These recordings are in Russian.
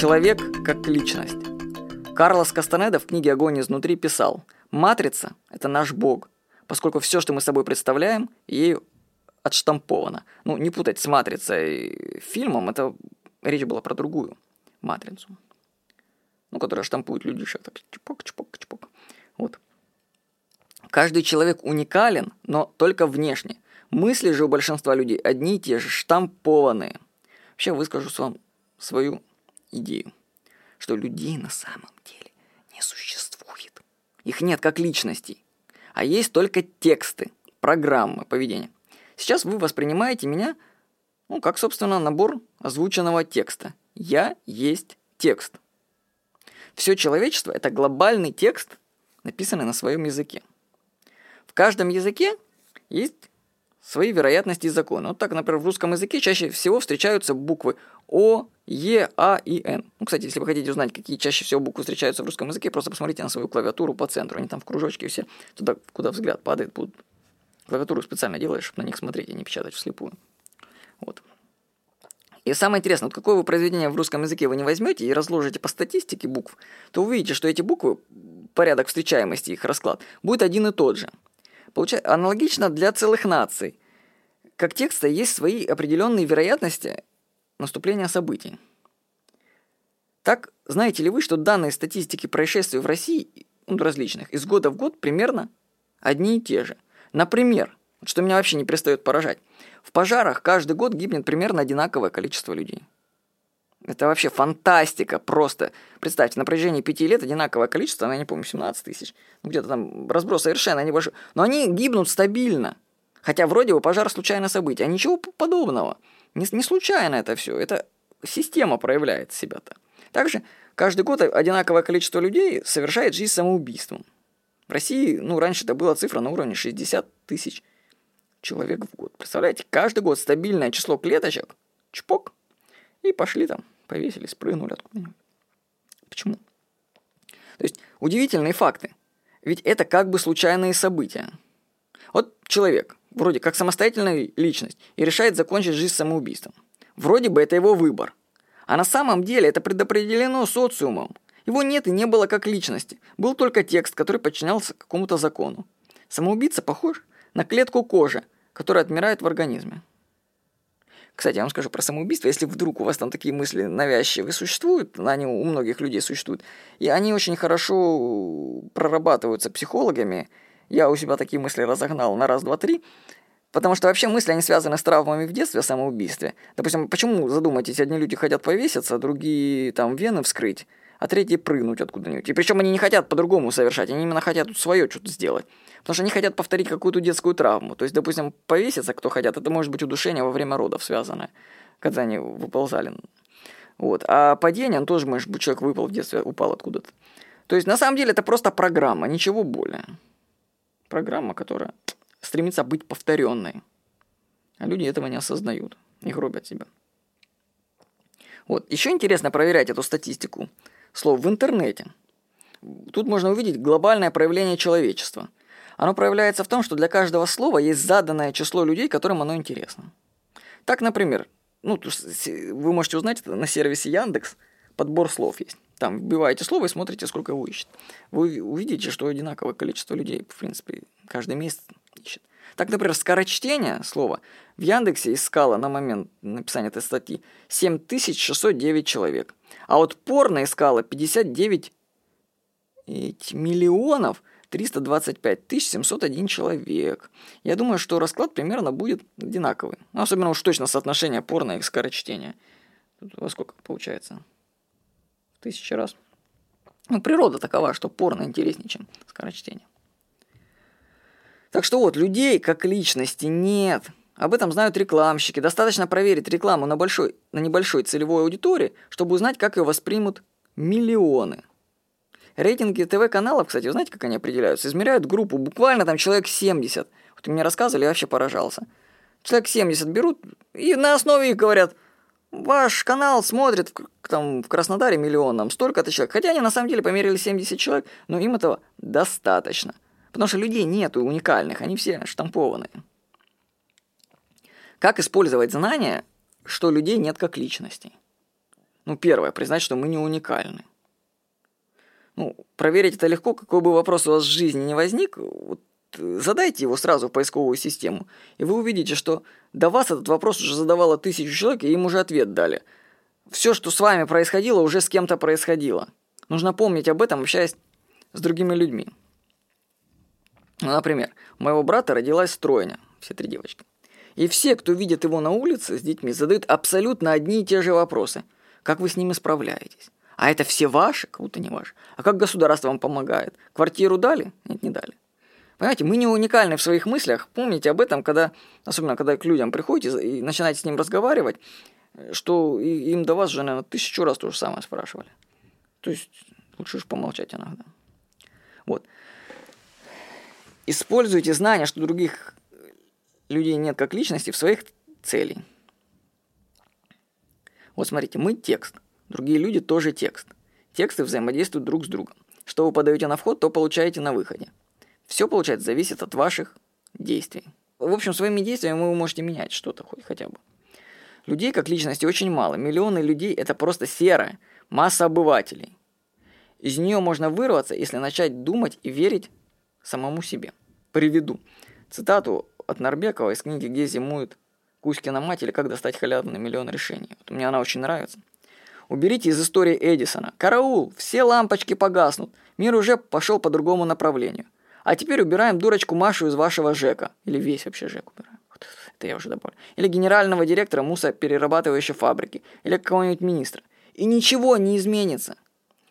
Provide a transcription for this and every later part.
Человек как личность. Карлос Кастанеда в книге «Огонь изнутри» писал «Матрица – это наш бог, поскольку все, что мы собой представляем, ею отштамповано». Ну, не путать с «Матрицей» фильмом, это речь была про другую «Матрицу», ну, которая штампует людишек, так чпок, чпок, чпок. Вот. Каждый человек уникален, но только внешне. Мысли же у большинства людей одни и те же, штампованные. Вообще выскажу вам свою идею, что людей на самом деле не существует. Их нет как личностей, а есть только тексты, программы поведения. Сейчас вы воспринимаете меня, ну, как, собственно, набор озвученного текста. Я есть текст. Все человечество – это глобальный текст, написанный на своем языке. В каждом языке есть свои вероятности и законы. Вот так, например, в русском языке чаще всего встречаются буквы О, Е, А и Н. Ну, кстати, если вы хотите узнать, какие чаще всего буквы встречаются в русском языке, просто посмотрите на свою клавиатуру по центру. Они там в кружочке все, туда, куда взгляд падает, будут. Клавиатуру специально делаешь, чтобы на них смотреть и не печатать вслепую. Вот. И самое интересное, вот какое вы произведение в русском языке вы не возьмете и разложите по статистике букв, то увидите, что эти буквы, порядок встречаемости, их расклад, будет один и тот же. Получается, аналогично для целых наций. Как текста есть свои определенные вероятности наступления событий. Так, знаете ли вы, что данные статистики происшествий в России, ну, различных, из года в год примерно одни и те же. Например, что меня вообще не перестает поражать, в пожарах каждый год гибнет примерно одинаковое количество людей. Это вообще фантастика просто. Представьте, на протяжении пяти лет одинаковое количество, ну, я не помню, 17 тысяч. Ну, где-то там разброс совершенно небольшой. Но они гибнут стабильно. Хотя вроде бы пожар случайное событие. А ничего подобного. Не, не случайно это все. Это система проявляет себя-то. Также каждый год одинаковое количество людей совершает жизнь самоубийством. В России, ну, раньше это была цифра на уровне 60 тысяч человек в год. Представляете, каждый год стабильное число клеточек, чпок, и пошли там, повесились, прыгнули откуда-нибудь. Почему? То есть удивительные факты. Ведь это как бы случайные события. Вот человек, вроде как самостоятельная личность, и решает закончить жизнь самоубийством. Вроде бы это его выбор. А на самом деле это предопределено социумом. Его нет и не было как личности. Был только текст, который подчинялся какому-то закону. Самоубийца похож на клетку кожи, которая отмирает в организме. Кстати, я вам скажу про самоубийство. Если вдруг у вас там такие мысли навязчивые существуют, они у многих людей существуют, и они очень хорошо прорабатываются психологами, я у себя такие мысли разогнал на раз, два, три, потому что вообще мысли, они связаны с травмами в детстве о самоубийстве. Допустим, почему, задумайтесь, одни люди хотят повеситься, другие там вены вскрыть, а третьи прыгнуть откуда-нибудь. И причем они не хотят по-другому совершать, они именно хотят свое что-то сделать. Потому что они хотят повторить какую-то детскую травму. То есть, допустим, повеситься, кто хотят, это может быть удушение во время родов связанное, когда они выползали. Вот. А падение, он тоже, может быть, человек выпал в детстве, упал откуда-то. То есть, на самом деле, это просто программа, ничего более. Программа, которая стремится быть повторенной. А люди этого не осознают и гробят себя. Вот. Еще интересно проверять эту статистику слов в интернете. Тут можно увидеть глобальное проявление человечества. Оно проявляется в том, что для каждого слова есть заданное число людей, которым оно интересно. Так, например, ну, вы можете узнать на сервисе Яндекс, подбор слов есть. Там вбиваете слово и смотрите, сколько его ищет. Вы увидите, что одинаковое количество людей, в принципе, каждый месяц ищет. Так, например, скорочтение слова в Яндексе искало на момент написания этой статьи 7609 человек. А вот порно искало 59 миллионов 325 тысяч 701 человек. Я думаю, что расклад примерно будет одинаковый. Особенно уж точно соотношение порно и скорочтения. Тут во сколько получается? В тысячи раз. Ну, природа такова, что порно интереснее, чем скорочтение. Так что вот, людей как личности нет. Об этом знают рекламщики. Достаточно проверить рекламу на, большой, на небольшой целевой аудитории, чтобы узнать, как ее воспримут миллионы. Рейтинги ТВ-каналов, кстати, вы знаете, как они определяются? Измеряют группу, буквально там человек 70. Вот мне рассказывали, я вообще поражался. Человек 70 берут и на основе их говорят, ваш канал смотрит там в Краснодаре миллионом, столько-то человек. Хотя они на самом деле померили 70 человек, но им этого достаточно. Потому что людей нету уникальных, они все штампованные. Как использовать знания, что людей нет как личностей? Ну, первое, признать, что мы не уникальны. Ну, проверить это легко, какой бы вопрос у вас в жизни не возник, вот, задайте его сразу в поисковую систему, и вы увидите, что до вас этот вопрос уже задавало тысячу человек, и им уже ответ дали. Все, что с вами происходило, уже с кем-то происходило. Нужно помнить об этом, общаясь с другими людьми. Ну, например, у моего брата родилась стройня, все три девочки. И все, кто видит его на улице с детьми, задают абсолютно одни и те же вопросы. Как вы с ними справляетесь? А это все ваши? Будто не ваши. А как государство вам помогает? Квартиру дали? Нет, не дали. Понимаете, мы не уникальны в своих мыслях. Помните об этом, когда, особенно когда к людям приходите и начинаете с ним разговаривать, что им до вас же, наверное, тысячу раз то же самое спрашивали. То есть лучше уж помолчать иногда. Вот. Используйте знания, что других людей нет как личности в своих целей. Вот смотрите, мы текст, другие люди тоже текст. Тексты взаимодействуют друг с другом. Что вы подаете на вход, то получаете на выходе. Все, получается, зависит от ваших действий. В общем, своими действиями вы можете менять что-то хоть хотя бы. Людей как личности очень мало. Миллионы людей – это просто серая масса обывателей. Из нее можно вырваться, если начать думать и верить самому себе. Приведу цитату от Нарбекова из книги «Где зимует Кузькина мать» или «Как достать халяву миллион решений». Вот мне она очень нравится. Уберите из истории Эдисона. Караул, все лампочки погаснут. Мир уже пошел по другому направлению. А теперь убираем дурочку Машу из вашего ЖЭКа. Или весь вообще ЖЭК убираем. Это я уже добавлю. Или генерального директора мусоперерабатывающей фабрики. Или какого-нибудь министра. И ничего не изменится.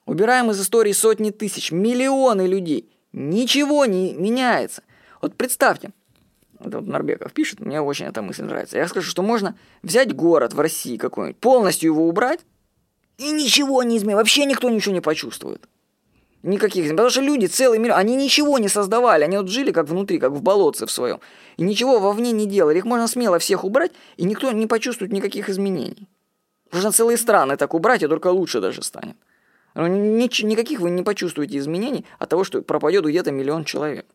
Убираем из истории сотни тысяч, миллионы людей. Ничего не меняется. Вот представьте, вот Нарбеков пишет, мне очень эта мысль нравится. Я скажу, что можно взять город в России какой-нибудь, полностью его убрать, и ничего не изменить. Вообще никто ничего не почувствует. Никаких. Потому что люди целый мир, они ничего не создавали. Они вот жили как внутри, как в болотце в своем. И ничего вовне не делали. Их можно смело всех убрать, и никто не почувствует никаких изменений. Можно целые страны так убрать, и только лучше даже станет. Никаких вы не почувствуете изменений от того, что пропадет где-то миллион человек.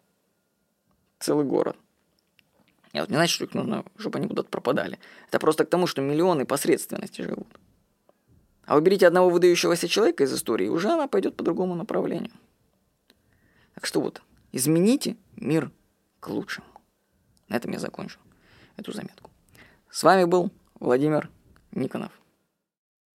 Целый город. И вот не значит, что их нужно, чтобы они куда-то пропадали. Это просто к тому, что миллионы посредственности живут. А уберите одного выдающегося человека из истории, уже она пойдет по другому направлению. Так что вот, измените мир к лучшему. На этом я закончу эту заметку. С вами был Владимир Никонов.